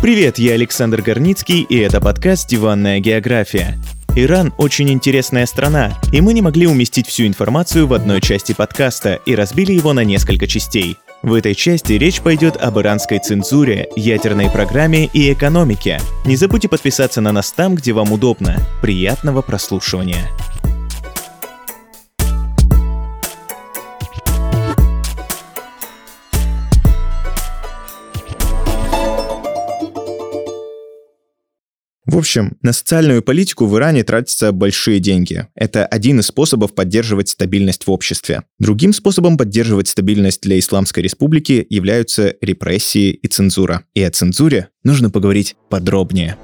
Привет, я Александр Горницкий, и это подкаст «Диванная география». Иран очень интересная страна, и мы не могли уместить всю информацию в одной части подкаста и разбили его на несколько частей. В этой части речь пойдет об иранской цензуре, ядерной программе и экономике. Не забудьте подписаться на нас там, где вам удобно. Приятного прослушивания. Общем, на социальную политику в Иране тратятся большие деньги. Это один из способов поддерживать стабильность в обществе. Другим способом поддерживать стабильность для Исламской Республики являются репрессии и цензура. И о цензуре нужно поговорить подробнее.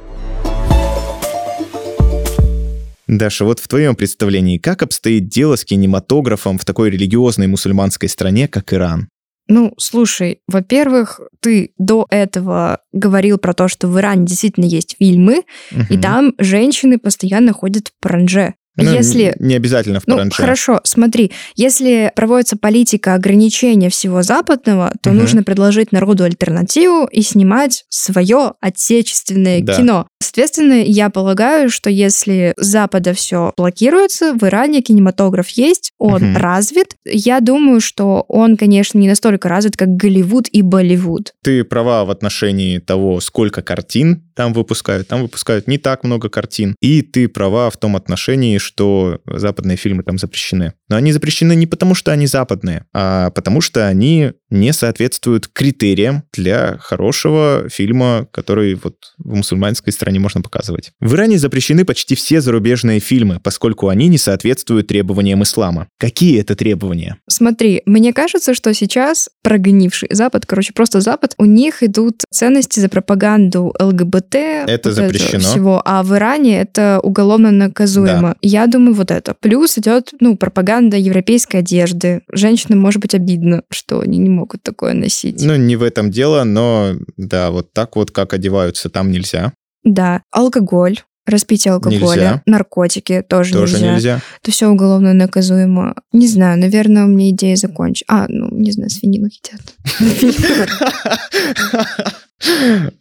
Даша, вот в твоем представлении, как обстоит дело с кинематографом в такой религиозной мусульманской стране, как Иран? Ну, слушай, во-первых, ты до этого говорил про то, что в Иране действительно есть фильмы, угу. и там женщины постоянно ходят в паранже. Ну, если... Не обязательно в ну, Хорошо, смотри, если проводится политика ограничения всего западного, то угу. нужно предложить народу альтернативу и снимать свое отечественное да. кино. Соответственно, я полагаю, что если с Запада все блокируется, в Иране кинематограф есть, он угу. развит. Я думаю, что он, конечно, не настолько развит, как Голливуд и Болливуд. Ты права в отношении того, сколько картин там выпускают. Там выпускают не так много картин. И ты права в том отношении, что западные фильмы там запрещены. Но они запрещены не потому, что они западные, а потому что они не соответствуют критериям для хорошего фильма, который вот в мусульманской стране можно показывать. В Иране запрещены почти все зарубежные фильмы, поскольку они не соответствуют требованиям ислама. Какие это требования? Смотри, мне кажется, что сейчас прогнивший Запад, короче, просто Запад, у них идут ценности за пропаганду ЛГБТ. Это вот запрещено. всего, а в Иране это уголовно наказуемо. Да. Я думаю, вот это. Плюс идет, ну, пропаганда европейской одежды. Женщинам может быть обидно, что они не могут такое носить. Ну, не в этом дело, но да, вот так вот, как одеваются, там нельзя. Да, алкоголь, распитие алкоголя, нельзя. наркотики тоже, тоже нельзя. нельзя. Это все уголовно наказуемо. Не знаю, наверное, у меня идея закончить. А, ну, не знаю, свинину едят.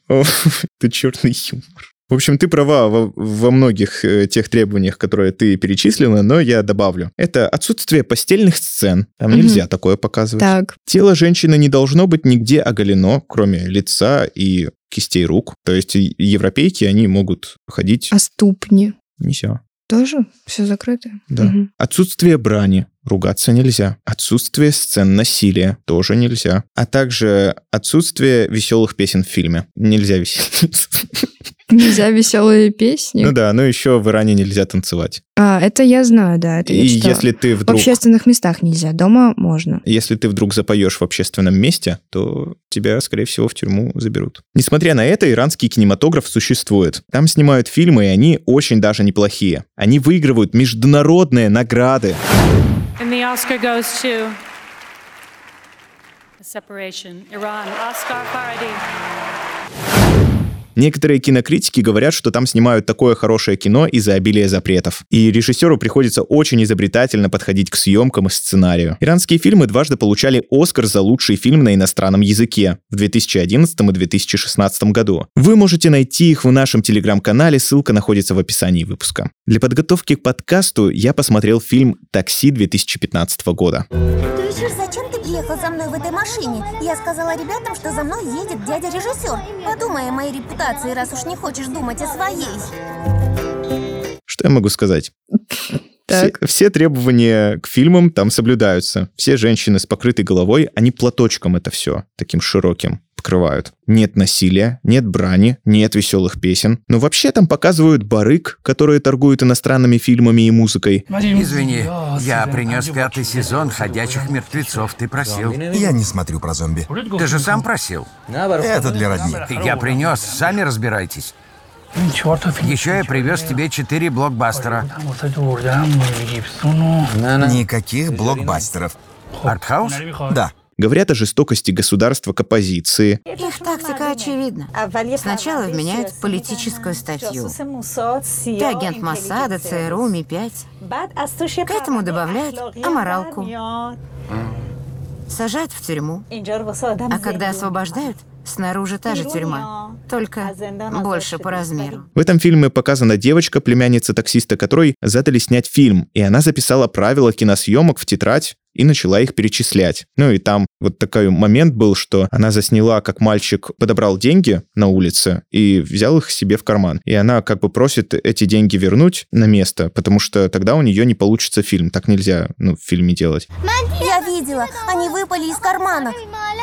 Ты черный юмор. В общем, ты права во, во многих э, тех требованиях, которые ты перечислила, но я добавлю. Это отсутствие постельных сцен. Там угу. нельзя такое показывать. Так. Тело женщины не должно быть нигде оголено, кроме лица и кистей рук. То есть европейки, они могут ходить... А ступни? Не все. Тоже все закрыто? Да. Угу. Отсутствие брани. Ругаться нельзя. Отсутствие сцен насилия тоже нельзя. А также отсутствие веселых песен в фильме. Нельзя веселиться. Нельзя веселые песни. Ну да, но еще в Иране нельзя танцевать. А, это я знаю, да. Это и я если ты вдруг... В общественных местах нельзя, дома можно. Если ты вдруг запоешь в общественном месте, то тебя, скорее всего, в тюрьму заберут. Несмотря на это, иранский кинематограф существует. Там снимают фильмы, и они очень даже неплохие. Они выигрывают международные награды. And the Oscar goes to separation. Iran, Oscar Faradi. Некоторые кинокритики говорят, что там снимают такое хорошее кино из-за обилия запретов. И режиссеру приходится очень изобретательно подходить к съемкам и сценарию. Иранские фильмы дважды получали Оскар за лучший фильм на иностранном языке в 2011 и 2016 году. Вы можете найти их в нашем телеграм-канале, ссылка находится в описании выпуска. Для подготовки к подкасту я посмотрел фильм «Такси» 2015 года. Зачем ты приехал за мной в этой машине? Я сказала ребятам, что за мной едет дядя-режиссер. Подумай о моей репутации, раз уж не хочешь думать о своей. Что я могу сказать? Все, все требования к фильмам там соблюдаются. Все женщины с покрытой головой, они платочком это все, таким широким открывают. Нет насилия, нет брани, нет веселых песен. Но вообще там показывают барык, которые торгуют иностранными фильмами и музыкой. Извини, я принес пятый сезон «Ходячих мертвецов». Ты просил. Я не смотрю про зомби. Ты же сам просил. Это для родни. Я принес, сами разбирайтесь. Еще я привез тебе четыре блокбастера. Никаких блокбастеров. Артхаус? Да. Говорят о жестокости государства к оппозиции. Их тактика очевидна. Сначала вменяют политическую статью. Ты агент Моссада, ЦРУ, Ми-5. К этому добавляют аморалку. сажают в тюрьму. А когда освобождают, снаружи та же тюрьма, только больше по размеру. В этом фильме показана девочка, племянница таксиста, которой задали снять фильм, и она записала правила киносъемок в тетрадь, и начала их перечислять. Ну и там вот такой момент был, что она засняла, как мальчик подобрал деньги на улице и взял их себе в карман. И она как бы просит эти деньги вернуть на место, потому что тогда у нее не получится фильм. Так нельзя, ну, в фильме делать. Я видела, они выпали из кармана.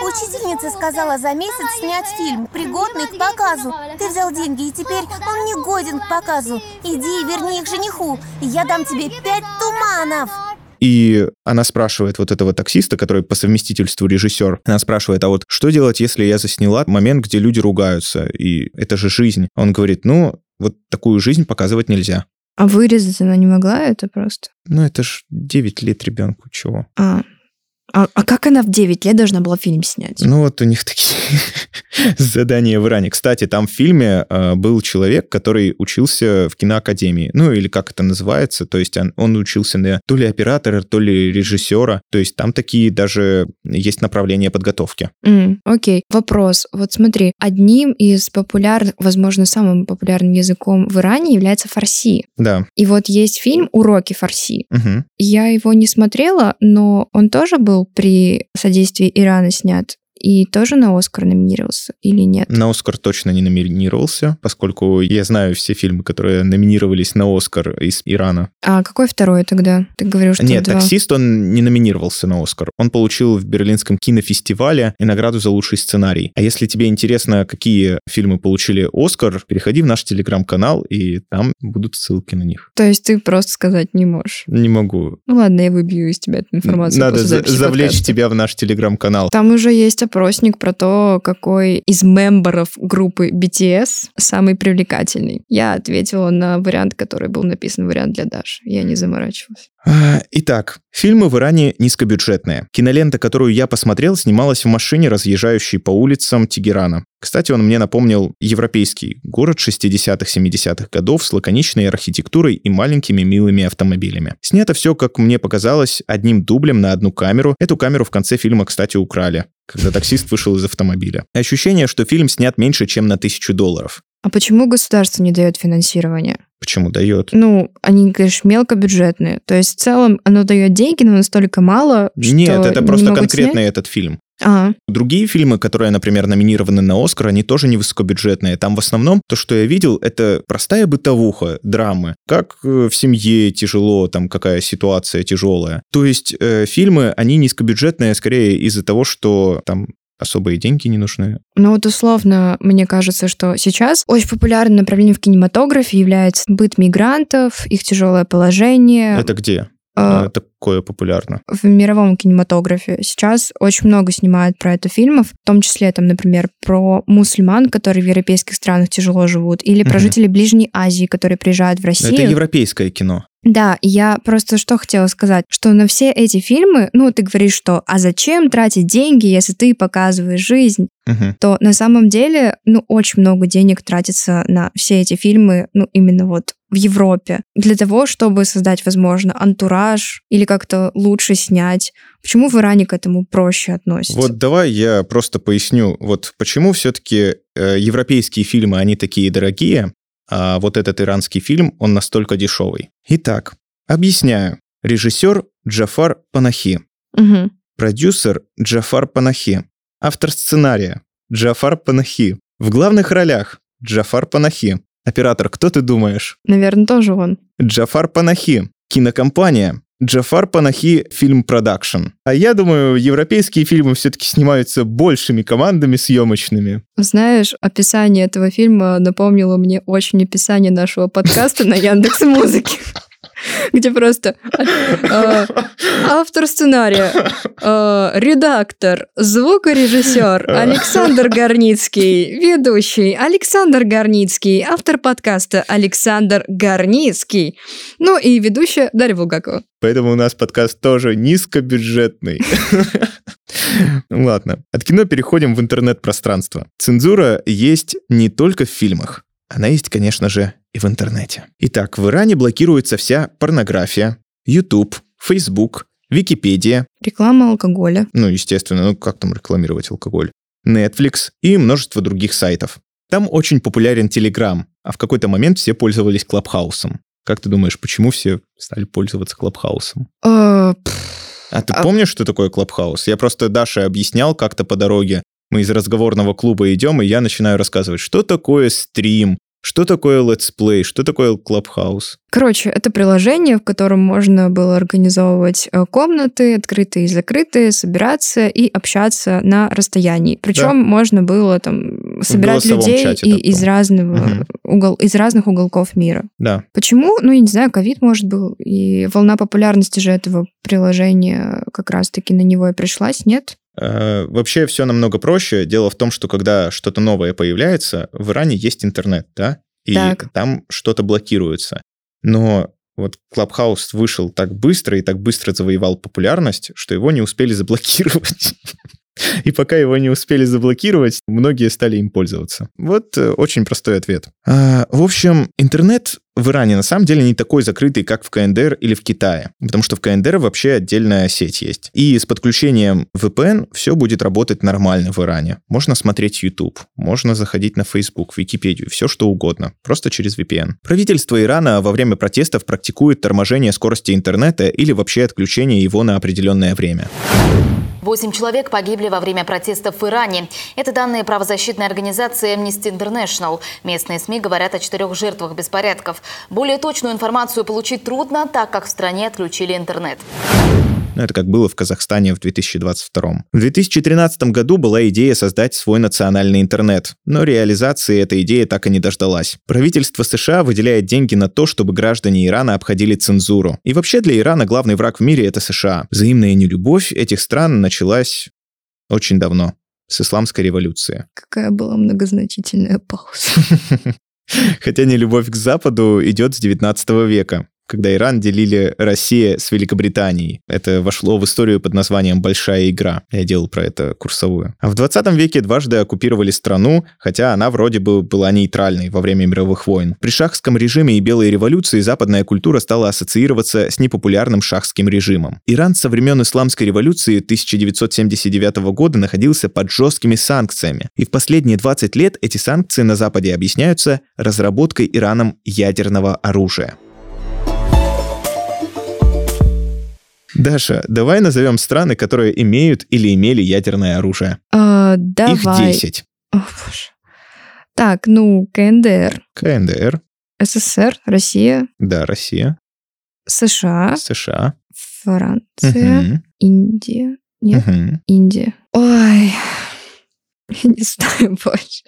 Учительница сказала за месяц снять фильм, пригодный к показу. Ты взял деньги, и теперь он не годен к показу. Иди верни их жениху, и я дам тебе пять туманов. И она спрашивает вот этого таксиста, который по совместительству режиссер, она спрашивает, а вот что делать, если я засняла момент, где люди ругаются, и это же жизнь? Он говорит, ну, вот такую жизнь показывать нельзя. А вырезать она не могла это просто? Ну, это ж 9 лет ребенку, чего? А, а, а как она в 9 лет должна была фильм снять? Ну вот у них такие задания в Иране. Кстати, там в фильме э, был человек, который учился в киноакадемии. Ну или как это называется. То есть он, он учился на то ли оператора, то ли режиссера. То есть там такие даже есть направления подготовки. Mm, окей. Вопрос. Вот смотри, одним из популярных, возможно, самым популярным языком в Иране является фарси. Да. И вот есть фильм «Уроки фарси». Угу. Я его не смотрела, но он тоже был при содействии Ирана снят и тоже на Оскар номинировался или нет? На Оскар точно не номинировался, поскольку я знаю все фильмы, которые номинировались на Оскар из Ирана. А какой второй тогда? Ты говорил, что Нет, два. «Таксист» он не номинировался на Оскар. Он получил в Берлинском кинофестивале и награду за лучший сценарий. А если тебе интересно, какие фильмы получили Оскар, переходи в наш телеграм-канал, и там будут ссылки на них. То есть ты просто сказать не можешь? Не могу. Ну ладно, я выбью из тебя эту информацию. Надо за- завлечь подкаста. тебя в наш телеграм-канал. Там уже есть опросник про то, какой из мемберов группы BTS самый привлекательный. Я ответила на вариант, который был написан вариант для Даши. Я не заморачивалась. А, итак, фильмы в Иране низкобюджетные. Кинолента, которую я посмотрел, снималась в машине, разъезжающей по улицам Тегерана. Кстати, он мне напомнил европейский город 60-70-х годов с лаконичной архитектурой и маленькими милыми автомобилями. Снято все, как мне показалось, одним дублем на одну камеру. Эту камеру в конце фильма, кстати, украли когда таксист вышел из автомобиля. Ощущение, что фильм снят меньше, чем на тысячу долларов. А почему государство не дает финансирование? Почему дает? Ну, они, конечно, мелкобюджетные. То есть в целом оно дает деньги, но настолько мало, что Нет, это просто не конкретно снять? этот фильм. А, Другие фильмы, которые, например, номинированы на Оскар, они тоже не высокобюджетные. Там в основном то, что я видел, это простая бытовуха, драмы. Как э, в семье тяжело, там какая ситуация тяжелая. То есть э, фильмы, они низкобюджетные скорее из-за того, что там особые деньги не нужны. Ну вот условно, мне кажется, что сейчас очень популярным направлением в кинематографе является быт мигрантов, их тяжелое положение. Это где? А, такое популярно? в мировом кинематографе. Сейчас очень много снимают про это фильмов, в том числе, там, например, про мусульман, которые в европейских странах тяжело живут, или про жителей Ближней Азии, которые приезжают в Россию. Это европейское кино. Да, я просто что хотела сказать, что на все эти фильмы, ну, ты говоришь, что а зачем тратить деньги, если ты показываешь жизнь, Мгм. то на самом деле, ну, очень много денег тратится на все эти фильмы, ну, именно вот в Европе, для того, чтобы создать, возможно, антураж или как-то лучше снять. Почему в Иране к этому проще относятся? Вот давай я просто поясню, вот почему все-таки э, европейские фильмы, они такие дорогие, а вот этот иранский фильм, он настолько дешевый. Итак, объясняю. Режиссер Джафар Панахи, Мгм. продюсер Джафар Панахи, автор сценария Джафар Панахи, в главных ролях Джафар Панахи, оператор, кто ты думаешь? Наверное, тоже он. Джафар Панахи, кинокомпания Джафар Панахи Film Production. А я думаю, европейские фильмы все-таки снимаются большими командами съемочными. Знаешь, описание этого фильма напомнило мне очень описание нашего подкаста на Яндекс Музыке. Где просто э, автор сценария, э, редактор, звукорежиссер Александр Горницкий, ведущий Александр Горницкий, автор подкаста Александр Горницкий, ну и ведущая Дарья Булгакова. Поэтому у нас подкаст тоже низкобюджетный. Ладно, от кино переходим в интернет-пространство. Цензура есть не только в фильмах. Она есть, конечно же, и в интернете. Итак, в Иране блокируется вся порнография, YouTube, Facebook, Википедия. Реклама алкоголя. Ну, естественно, ну как там рекламировать алкоголь? Netflix и множество других сайтов. Там очень популярен Telegram, а в какой-то момент все пользовались Клабхаусом. Как ты думаешь, почему все стали пользоваться Клабхаусом? А, а ты помнишь, что такое Клабхаус? Я просто Даше объяснял как-то по дороге. Мы из разговорного клуба идем, и я начинаю рассказывать, что такое стрим, что такое Let's Play? Что такое Clubhouse? Короче, это приложение, в котором можно было организовывать э, комнаты, открытые и закрытые, собираться и общаться на расстоянии. Причем да. можно было там собирать людей и из разного угу. угол, из разных уголков мира. Да. Почему? Ну, я не знаю, ковид, может, был, и волна популярности же этого приложения как раз-таки на него и пришлась, нет? Э, вообще все намного проще. Дело в том, что когда что-то новое появляется, в Иране есть интернет, да, и так. там что-то блокируется. Но вот Clubhouse вышел так быстро и так быстро завоевал популярность, что его не успели заблокировать. И пока его не успели заблокировать, многие стали им пользоваться. Вот э, очень простой ответ. А, в общем, интернет в Иране на самом деле не такой закрытый, как в КНДР или в Китае, потому что в КНДР вообще отдельная сеть есть. И с подключением VPN все будет работать нормально в Иране. Можно смотреть YouTube, можно заходить на Facebook, Википедию, все что угодно, просто через VPN. Правительство Ирана во время протестов практикует торможение скорости интернета или вообще отключение его на определенное время. Восемь человек погибли во время протестов в Иране. Это данные правозащитной организации Amnesty International. Местные СМИ говорят о четырех жертвах беспорядков. Более точную информацию получить трудно, так как в стране отключили интернет. Ну, это как было в Казахстане в 2022. В 2013 году была идея создать свой национальный интернет, но реализации этой идеи так и не дождалась. Правительство США выделяет деньги на то, чтобы граждане Ирана обходили цензуру. И вообще для Ирана главный враг в мире — это США. Взаимная нелюбовь этих стран началась очень давно, с исламской революции. Какая была многозначительная пауза. Хотя нелюбовь к Западу идет с 19 века когда Иран делили Россия с Великобританией. Это вошло в историю под названием «Большая игра». Я делал про это курсовую. А в 20 веке дважды оккупировали страну, хотя она вроде бы была нейтральной во время мировых войн. При шахском режиме и белой революции западная культура стала ассоциироваться с непопулярным шахским режимом. Иран со времен исламской революции 1979 года находился под жесткими санкциями. И в последние 20 лет эти санкции на Западе объясняются разработкой Ираном ядерного оружия. Даша, давай назовем страны, которые имеют или имели ядерное оружие. А, давай. Их 10. О, боже. Так, ну, КНДР. КНДР. СССР, Россия. Да, Россия. США. США. Франция. Угу. Индия. Нет? Угу. Индия. Ой, я не знаю больше.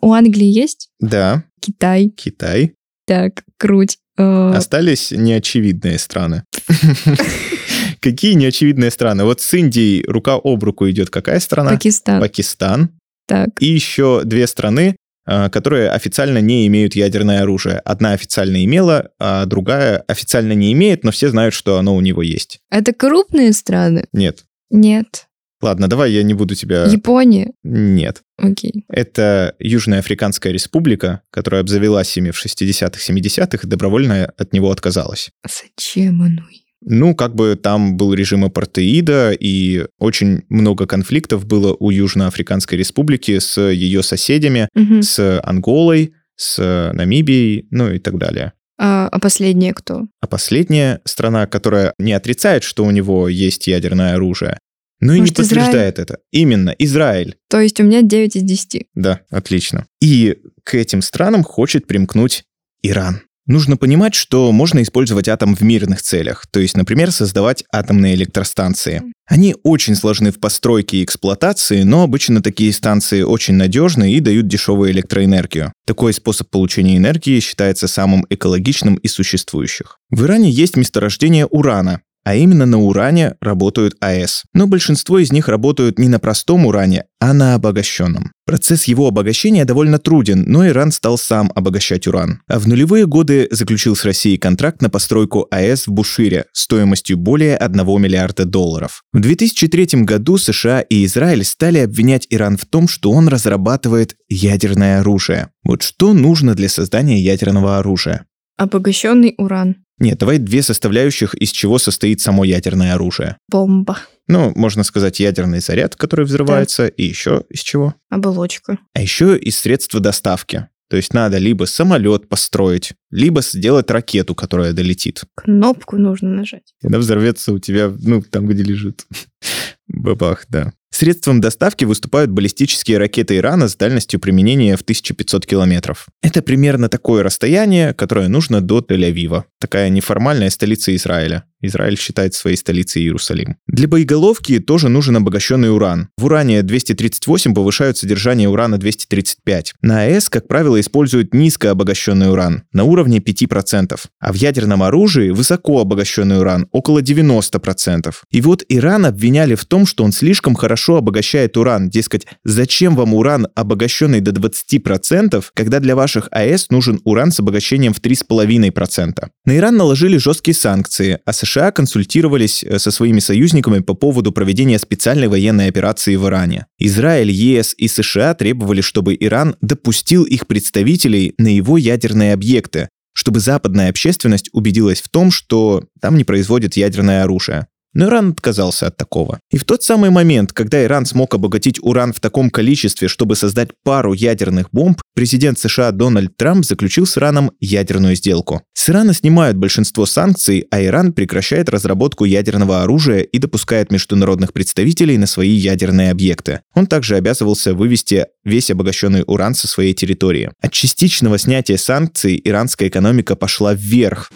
У Англии есть? Да. Китай. Китай. Так, круть. Э, Остались неочевидные страны. Какие неочевидные страны? Вот с Индией рука об руку идет какая страна? Пакистан. Пакистан. Так. И еще две страны, э, которые официально не имеют ядерное оружие. Одна официально имела, а другая официально не имеет, но все знают, что оно у него есть. Это крупные страны? Нет. Нет. Ладно, давай я не буду тебя... Япония? Нет. Окей. Это Южная Африканская Республика, которая обзавелась ими в 60-х, 70-х и добровольно от него отказалась. Зачем оно ну, как бы там был режим апартеида, и очень много конфликтов было у Южноафриканской республики с ее соседями, угу. с Анголой, с Намибией, ну и так далее. А, а последняя кто? А последняя страна, которая не отрицает, что у него есть ядерное оружие, но и не подтверждает Израиль? это. Именно, Израиль. То есть у меня 9 из 10. Да, отлично. И к этим странам хочет примкнуть Иран. Нужно понимать, что можно использовать атом в мирных целях, то есть, например, создавать атомные электростанции. Они очень сложны в постройке и эксплуатации, но обычно такие станции очень надежны и дают дешевую электроэнергию. Такой способ получения энергии считается самым экологичным из существующих. В Иране есть месторождение урана, а именно на уране работают АЭС. Но большинство из них работают не на простом уране, а на обогащенном. Процесс его обогащения довольно труден, но Иран стал сам обогащать уран. А в нулевые годы заключил с Россией контракт на постройку АЭС в Бушире стоимостью более 1 миллиарда долларов. В 2003 году США и Израиль стали обвинять Иран в том, что он разрабатывает ядерное оружие. Вот что нужно для создания ядерного оружия? Обогащенный уран. Нет, давай две составляющих, из чего состоит само ядерное оружие. Бомба. Ну, можно сказать, ядерный заряд, который взрывается, да. и еще из чего? Оболочка. А еще из средства доставки. То есть надо либо самолет построить, либо сделать ракету, которая долетит. Кнопку нужно нажать. И она взорвется у тебя, ну, там, где лежит. Бабах, да. Средством доставки выступают баллистические ракеты Ирана с дальностью применения в 1500 километров. Это примерно такое расстояние, которое нужно до Тель-Авива, такая неформальная столица Израиля. Израиль считает своей столицей Иерусалим. Для боеголовки тоже нужен обогащенный уран. В уране 238 повышают содержание урана 235. На АЭС, как правило, используют низко обогащенный уран, на уровне 5%. А в ядерном оружии высоко обогащенный уран, около 90%. И вот Иран обвиняли в том, что он слишком хорошо обогащает уран. Дескать, зачем вам уран, обогащенный до 20%, когда для ваших АЭС нужен уран с обогащением в 3,5%. На Иран наложили жесткие санкции, а США США консультировались э, со своими союзниками по поводу проведения специальной военной операции в Иране. Израиль, ЕС и США требовали, чтобы Иран допустил их представителей на его ядерные объекты, чтобы западная общественность убедилась в том, что там не производят ядерное оружие. Но Иран отказался от такого. И в тот самый момент, когда Иран смог обогатить уран в таком количестве, чтобы создать пару ядерных бомб, президент США Дональд Трамп заключил с Ираном ядерную сделку. С Ирана снимают большинство санкций, а Иран прекращает разработку ядерного оружия и допускает международных представителей на свои ядерные объекты. Он также обязывался вывести весь обогащенный уран со своей территории. От частичного снятия санкций иранская экономика пошла вверх.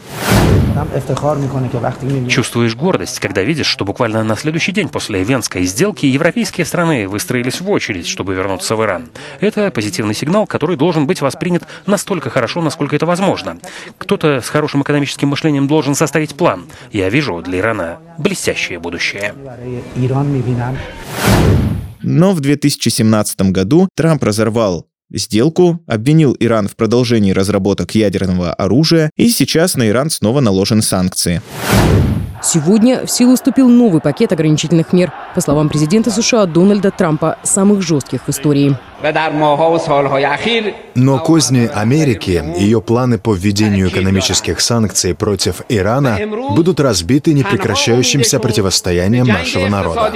Чувствуешь гордость, когда видишь, что буквально на следующий день после Венской сделки европейские страны выстроились в очередь, чтобы вернуться в Иран. Это позитивный сигнал, который должен быть воспринят настолько хорошо, насколько это возможно. Кто-то с хорошим экономическим мышлением должен составить план. Я вижу для Ирана блестящее будущее. Но в 2017 году Трамп разорвал сделку, обвинил Иран в продолжении разработок ядерного оружия, и сейчас на Иран снова наложены санкции. Сегодня в силу вступил новый пакет ограничительных мер, по словам президента США Дональда Трампа, самых жестких в истории. Но козни Америки, ее планы по введению экономических санкций против Ирана будут разбиты непрекращающимся противостоянием нашего народа.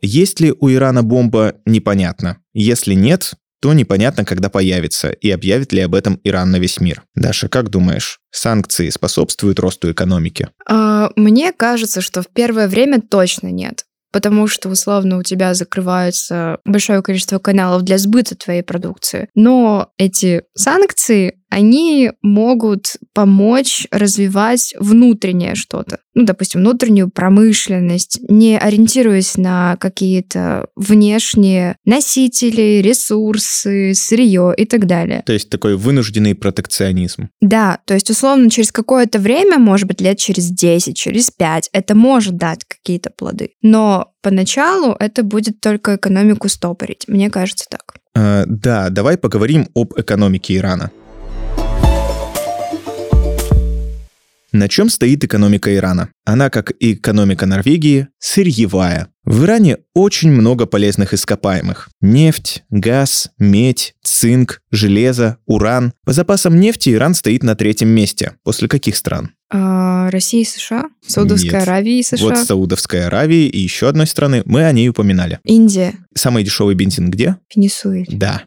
Есть ли у Ирана бомба, непонятно. Если нет, то непонятно, когда появится и объявит ли об этом Иран на весь мир. Даша, как думаешь, санкции способствуют росту экономики? А, мне кажется, что в первое время точно нет потому что, условно, у тебя закрывается большое количество каналов для сбыта твоей продукции. Но эти санкции, они могут помочь развивать внутреннее что-то. Ну, допустим, внутреннюю промышленность, не ориентируясь на какие-то внешние носители, ресурсы, сырье и так далее. То есть такой вынужденный протекционизм. Да, то есть, условно, через какое-то время, может быть, лет через 10, через 5, это может дать какие-то плоды. Но поначалу это будет только экономику стопорить. Мне кажется так. А, да, давай поговорим об экономике Ирана. На чем стоит экономика Ирана? Она, как и экономика Норвегии, сырьевая. В Иране очень много полезных ископаемых. Нефть, газ, медь, цинк, железо, уран. По запасам нефти Иран стоит на третьем месте. После каких стран? А, Россия и США? Саудовская Нет. Аравия и США? Вот Саудовская Аравия и еще одной страны. Мы о ней упоминали. Индия. Самый дешевый бензин где? Венесуэль. Да.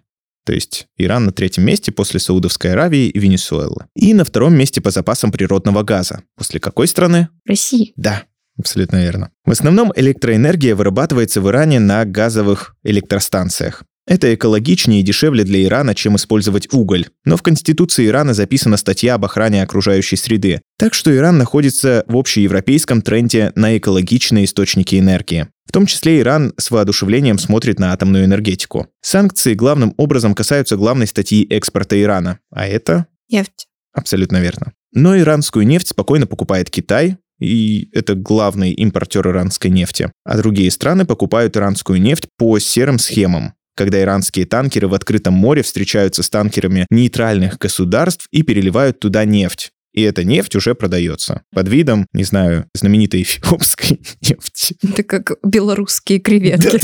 То есть Иран на третьем месте после Саудовской Аравии и Венесуэлы. И на втором месте по запасам природного газа. После какой страны? России. Да, Абсолютно верно. В основном электроэнергия вырабатывается в Иране на газовых электростанциях. Это экологичнее и дешевле для Ирана, чем использовать уголь. Но в Конституции Ирана записана статья об охране окружающей среды. Так что Иран находится в общеевропейском тренде на экологичные источники энергии. В том числе Иран с воодушевлением смотрит на атомную энергетику. Санкции главным образом касаются главной статьи экспорта Ирана, а это... Нефть. Абсолютно верно. Но иранскую нефть спокойно покупает Китай, и это главный импортер иранской нефти. А другие страны покупают иранскую нефть по серым схемам, когда иранские танкеры в открытом море встречаются с танкерами нейтральных государств и переливают туда нефть. И эта нефть уже продается под видом, не знаю, знаменитой эфиопской нефти. Это как белорусские креветки.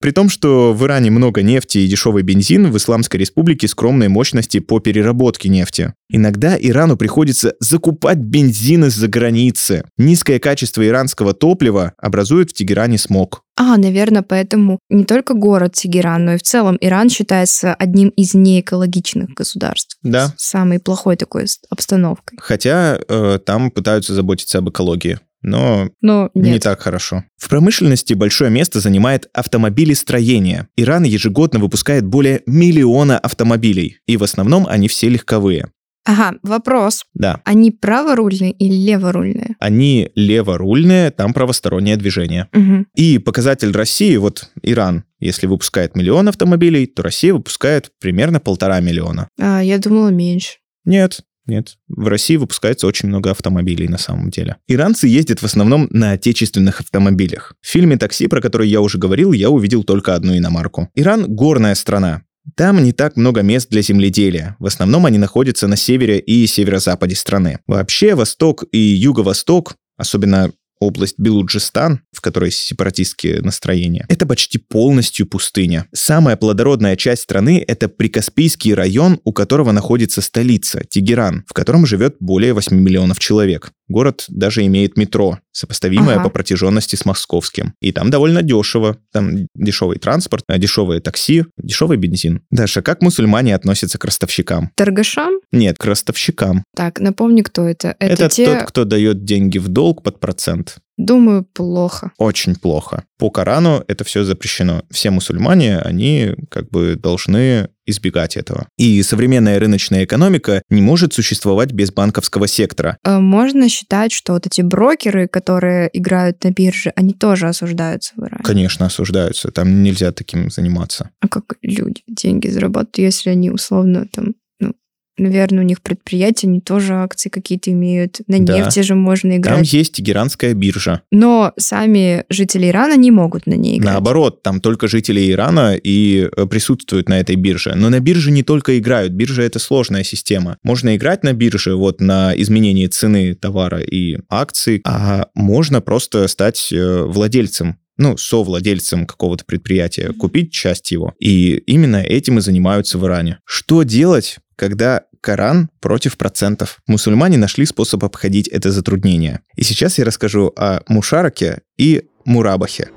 При том, что в Иране много нефти и дешевый бензин, в Исламской республике скромные мощности по переработке нефти. Иногда Ирану приходится закупать бензин из-за границы. Низкое качество иранского топлива образует в Тегеране смог. А, наверное, поэтому не только город Тегеран, но и в целом Иран считается одним из неэкологичных государств. Да. С самой плохой такой обстановкой. Хотя э, там пытаются заботиться об экологии но, но не так хорошо. В промышленности большое место занимает автомобилестроение. Иран ежегодно выпускает более миллиона автомобилей, и в основном они все легковые. Ага, вопрос. Да. Они праворульные или леворульные? Они леворульные, там правостороннее движение. Угу. И показатель России, вот Иран, если выпускает миллион автомобилей, то Россия выпускает примерно полтора миллиона. А, я думала меньше. Нет, нет. В России выпускается очень много автомобилей на самом деле. Иранцы ездят в основном на отечественных автомобилях. В фильме «Такси», про который я уже говорил, я увидел только одну иномарку. Иран — горная страна. Там не так много мест для земледелия. В основном они находятся на севере и северо-западе страны. Вообще, восток и юго-восток, особенно область Белуджистан, в которой сепаратистские настроения, это почти полностью пустыня. Самая плодородная часть страны — это Прикаспийский район, у которого находится столица, Тегеран, в котором живет более 8 миллионов человек. Город даже имеет метро, сопоставимое ага. по протяженности с московским. И там довольно дешево. Там дешевый транспорт, а дешевые такси, дешевый бензин. Даша, как мусульмане относятся к ростовщикам? Торгашам? Нет, к ростовщикам. Так, напомни, кто это. Это, это те... тот, кто дает деньги в долг под процент. Думаю, плохо. Очень плохо. По Корану это все запрещено. Все мусульмане, они как бы должны избегать этого. И современная рыночная экономика не может существовать без банковского сектора. Э, можно считать, что вот эти брокеры, которые играют на бирже, они тоже осуждаются в Иране? Конечно, осуждаются. Там нельзя таким заниматься. А как люди деньги зарабатывают, если они условно там Наверное, у них предприятия, они тоже акции какие-то имеют. На да. нефти же можно играть. Там есть Тегеранская биржа. Но сами жители Ирана не могут на ней играть. Наоборот, там только жители Ирана и э, присутствуют на этой бирже. Но на бирже не только играют. Биржа — это сложная система. Можно играть на бирже вот на изменение цены товара и акций, а можно просто стать э, владельцем ну, совладельцем какого-то предприятия, купить часть его. И именно этим и занимаются в Иране. Что делать, когда Коран против процентов. Мусульмане нашли способ обходить это затруднение. И сейчас я расскажу о Мушараке и Мурабахе.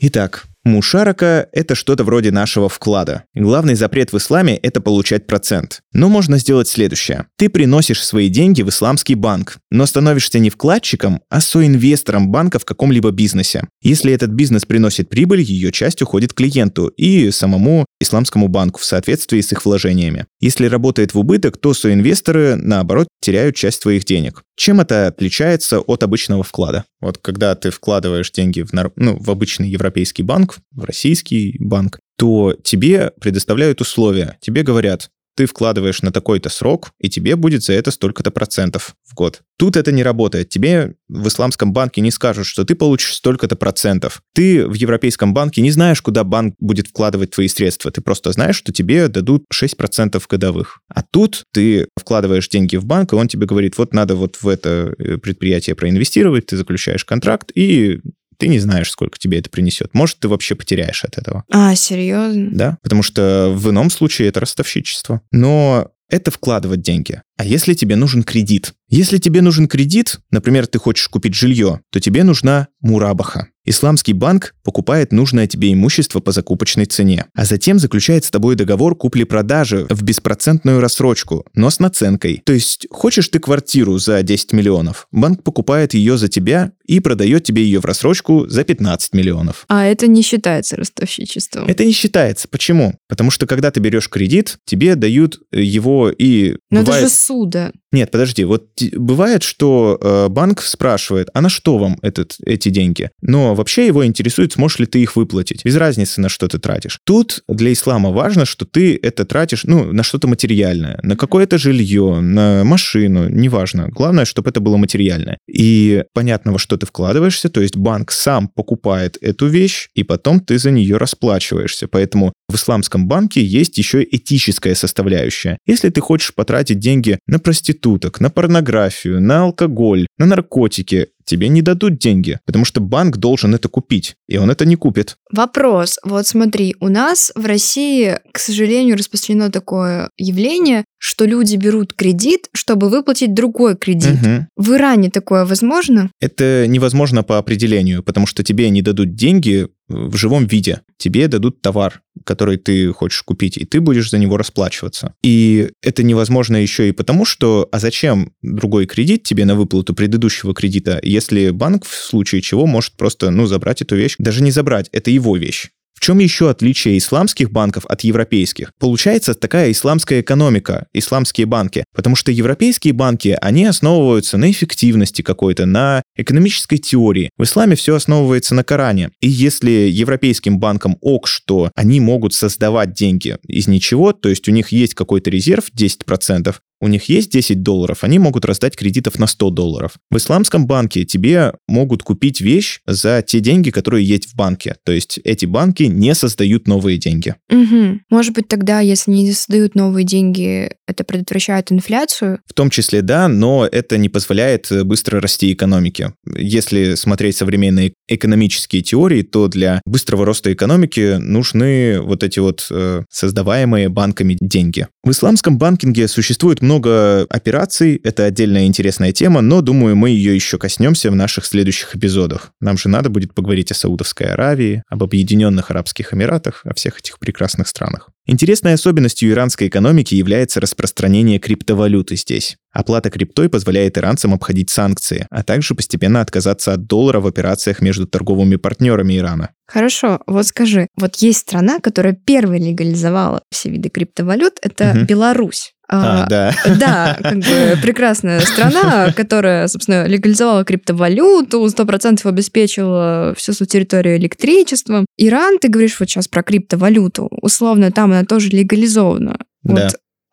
Итак, Мушарака – это что-то вроде нашего вклада. Главный запрет в исламе – это получать процент. Но можно сделать следующее. Ты приносишь свои деньги в исламский банк, но становишься не вкладчиком, а соинвестором банка в каком-либо бизнесе. Если этот бизнес приносит прибыль, ее часть уходит клиенту и самому исламскому банку в соответствии с их вложениями. Если работает в убыток, то соинвесторы, наоборот, теряют часть своих денег. Чем это отличается от обычного вклада? Вот когда ты вкладываешь деньги в, ну, в обычный европейский банк, в российский банк, то тебе предоставляют условия. Тебе говорят, ты вкладываешь на такой-то срок, и тебе будет за это столько-то процентов в год. Тут это не работает. Тебе в исламском банке не скажут, что ты получишь столько-то процентов. Ты в европейском банке не знаешь, куда банк будет вкладывать твои средства. Ты просто знаешь, что тебе дадут 6% годовых. А тут ты вкладываешь деньги в банк, и он тебе говорит, вот надо вот в это э, предприятие проинвестировать, ты заключаешь контракт, и ты не знаешь, сколько тебе это принесет. Может, ты вообще потеряешь от этого. А, серьезно? Да, потому что в ином случае это ростовщичество. Но это вкладывать деньги. А если тебе нужен кредит? Если тебе нужен кредит, например, ты хочешь купить жилье, то тебе нужна мурабаха. Исламский банк покупает нужное тебе имущество по закупочной цене, а затем заключает с тобой договор купли-продажи в беспроцентную рассрочку, но с наценкой. То есть, хочешь ты квартиру за 10 миллионов, банк покупает ее за тебя и продает тебе ее в рассрочку за 15 миллионов. А это не считается ростовщичеством? Это не считается. Почему? Потому что когда ты берешь кредит, тебе дают его и... Но бывает... это же суда. Нет, подожди, вот бывает, что э, банк спрашивает, а на что вам этот, эти деньги? Но вообще его интересует, сможешь ли ты их выплатить. Без разницы, на что ты тратишь. Тут для ислама важно, что ты это тратишь, ну, на что-то материальное, на какое-то жилье, на машину, неважно. Главное, чтобы это было материальное. И понятно, во что ты вкладываешься, то есть банк сам покупает эту вещь, и потом ты за нее расплачиваешься. Поэтому в исламском банке есть еще этическая составляющая. Если ты хочешь потратить деньги на проституток, на порнографию, на алкоголь, на наркотики, тебе не дадут деньги, потому что банк должен это купить, и он это не купит. Вопрос. Вот смотри, у нас в России, к сожалению, распространено такое явление, что люди берут кредит, чтобы выплатить другой кредит. Угу. В Иране такое возможно? Это невозможно по определению, потому что тебе не дадут деньги в живом виде. Тебе дадут товар, который ты хочешь купить, и ты будешь за него расплачиваться. И это невозможно еще и потому, что а зачем другой кредит тебе на выплату предыдущего кредита, если банк в случае чего может просто, ну, забрать эту вещь, даже не забрать, это его вещь. В чем еще отличие исламских банков от европейских? Получается такая исламская экономика, исламские банки, потому что европейские банки, они основываются на эффективности какой-то, на экономической теории. В исламе все основывается на Коране. И если европейским банкам ок, что они могут создавать деньги из ничего, то есть у них есть какой-то резерв 10%, у них есть 10 долларов, они могут раздать кредитов на 100 долларов. В исламском банке тебе могут купить вещь за те деньги, которые есть в банке. То есть эти банки не создают новые деньги. Угу. Может быть, тогда, если не создают новые деньги, это предотвращает инфляцию? В том числе, да, но это не позволяет быстро расти экономике. Если смотреть современные экономические теории, то для быстрого роста экономики нужны вот эти вот э, создаваемые банками деньги. В исламском банкинге существует много операций, это отдельная интересная тема, но думаю, мы ее еще коснемся в наших следующих эпизодах. Нам же надо будет поговорить о Саудовской Аравии, об Объединенных Арабских Эмиратах, о всех этих прекрасных странах. Интересной особенностью иранской экономики является распространение криптовалюты здесь. Оплата криптой позволяет иранцам обходить санкции, а также постепенно отказаться от доллара в операциях между торговыми партнерами Ирана. Хорошо, вот скажи, вот есть страна, которая первой легализовала все виды криптовалют, это угу. Беларусь. А, а, да. Да, как бы прекрасная страна, которая, собственно, легализовала криптовалюту, 100% обеспечила всю свою территорию электричеством. Иран, ты говоришь вот сейчас про криптовалюту, условно, там она тоже легализована. Да.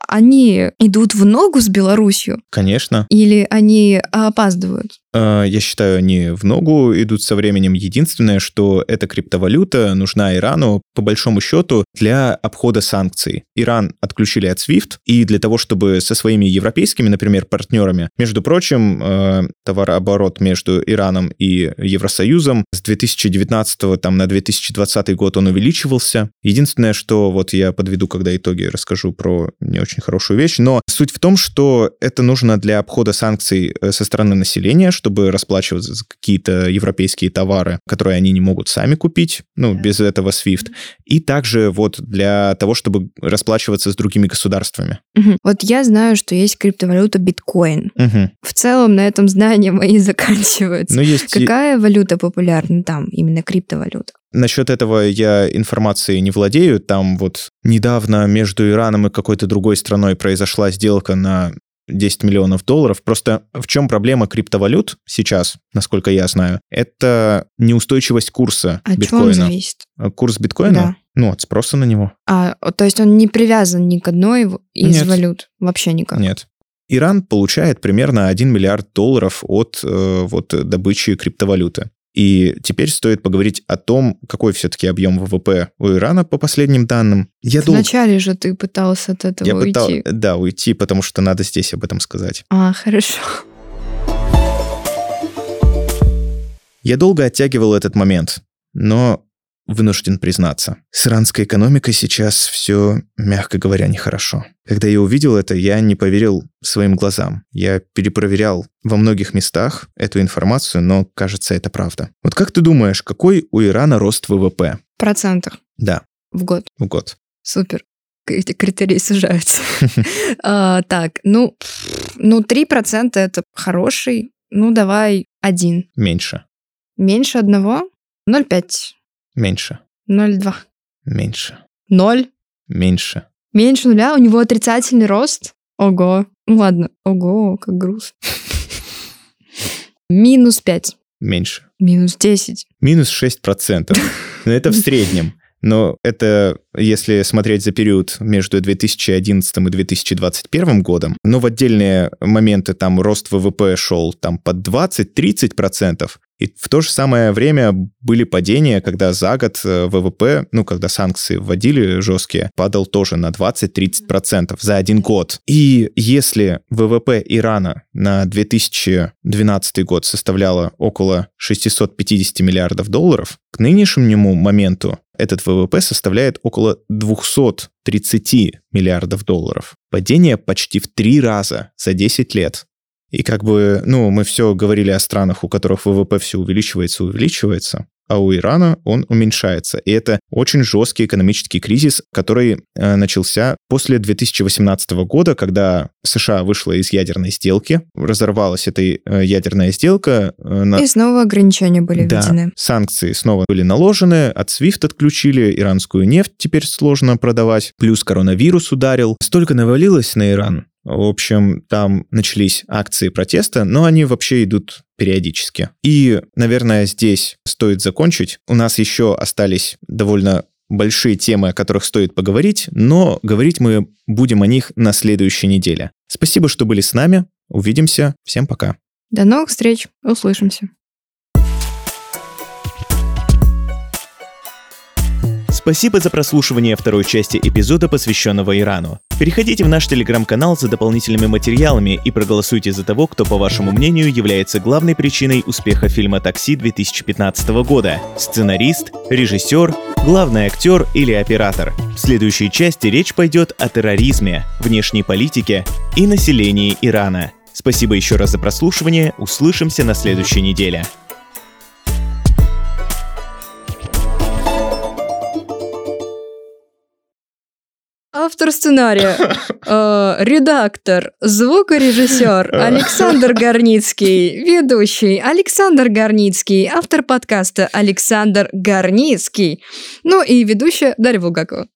Они идут в ногу с Беларусью? Конечно. Или они опаздывают? А, я считаю, они в ногу идут со временем. Единственное, что эта криптовалюта нужна Ирану, по большому счету, для обхода санкций. Иран отключили от SWIFT, и для того, чтобы со своими европейскими, например, партнерами, между прочим, э, товарооборот между Ираном и Евросоюзом с 2019 там, на 2020 год он увеличивался. Единственное, что вот я подведу, когда итоги расскажу про не очень хорошую вещь, но суть в том, что это нужно для обхода санкций э, со стороны населения, чтобы расплачиваться за какие-то европейские товары, которые они не могут сами купить, ну, без этого SWIFT. И также вот для того, чтобы расплачиваться с другими государствами. Угу. Вот я знаю, что есть криптовалюта биткоин. Угу. В целом на этом знания мои заканчиваются. Но есть... Какая валюта популярна там, именно криптовалюта? Насчет этого я информацией не владею. Там вот недавно между Ираном и какой-то другой страной произошла сделка на 10 миллионов долларов. Просто в чем проблема криптовалют сейчас, насколько я знаю, это неустойчивость курса а биткоина. он зависит? Курс биткоина? Да. Ну, от спроса на него. А, то есть он не привязан ни к одной из Нет. валют? Вообще никак? Нет. Иран получает примерно 1 миллиард долларов от э, вот, добычи криптовалюты. И теперь стоит поговорить о том, какой все-таки объем ВВП у Ирана по последним данным. Я Вначале дол... же ты пытался от этого Я уйти. Пытал... Да, уйти, потому что надо здесь об этом сказать. А, хорошо. Я долго оттягивал этот момент, но вынужден признаться. С иранской экономикой сейчас все, мягко говоря, нехорошо. Когда я увидел это, я не поверил своим глазам. Я перепроверял во многих местах эту информацию, но, кажется, это правда. Вот как ты думаешь, какой у Ирана рост ВВП? В процентах? Да. В год? В год. Супер. Эти критерии сужаются. а, так, ну, ну, 3% это хороший. Ну, давай один. Меньше. Меньше одного? 0,5. Меньше. 0,2. Меньше. 0. Меньше. Меньше нуля? У него отрицательный рост? Ого. Ну ладно. Ого, как грустно. Минус 5. Меньше. Минус 10. Минус 6%. Но это в среднем. Но это если смотреть за период между 2011 и 2021 годом, но в отдельные моменты там рост ВВП шел там под 20-30%, И в то же самое время были падения, когда за год э, ВВП, ну, когда санкции вводили жесткие, падал тоже на 20-30% за один год. И если ВВП Ирана на 2012 год составляло около 650 миллиардов долларов, к нынешнему моменту этот ВВП составляет около 230 миллиардов долларов. Падение почти в три раза за 10 лет. И как бы, ну, мы все говорили о странах, у которых ВВП все увеличивается, увеличивается, а у Ирана он уменьшается. И это очень жесткий экономический кризис, который э, начался после 2018 года, когда США вышла из ядерной сделки, разорвалась эта э, ядерная сделка. Э, на... И снова ограничения были да, введены. санкции снова были наложены, от SWIFT отключили, иранскую нефть теперь сложно продавать, плюс коронавирус ударил. Столько навалилось на Иран, в общем, там начались акции протеста, но они вообще идут периодически. И, наверное, здесь стоит закончить. У нас еще остались довольно большие темы, о которых стоит поговорить, но говорить мы будем о них на следующей неделе. Спасибо, что были с нами. Увидимся. Всем пока. До новых встреч. Услышимся. Спасибо за прослушивание второй части эпизода, посвященного Ирану. Переходите в наш телеграм-канал за дополнительными материалами и проголосуйте за того, кто, по вашему мнению, является главной причиной успеха фильма «Такси» 2015 года. Сценарист, режиссер, главный актер или оператор. В следующей части речь пойдет о терроризме, внешней политике и населении Ирана. Спасибо еще раз за прослушивание, услышимся на следующей неделе. Автор сценария, э, редактор, звукорежиссер Александр Горницкий, ведущий Александр Горницкий, автор подкаста Александр Горницкий, ну и ведущая Дарья Булгакова.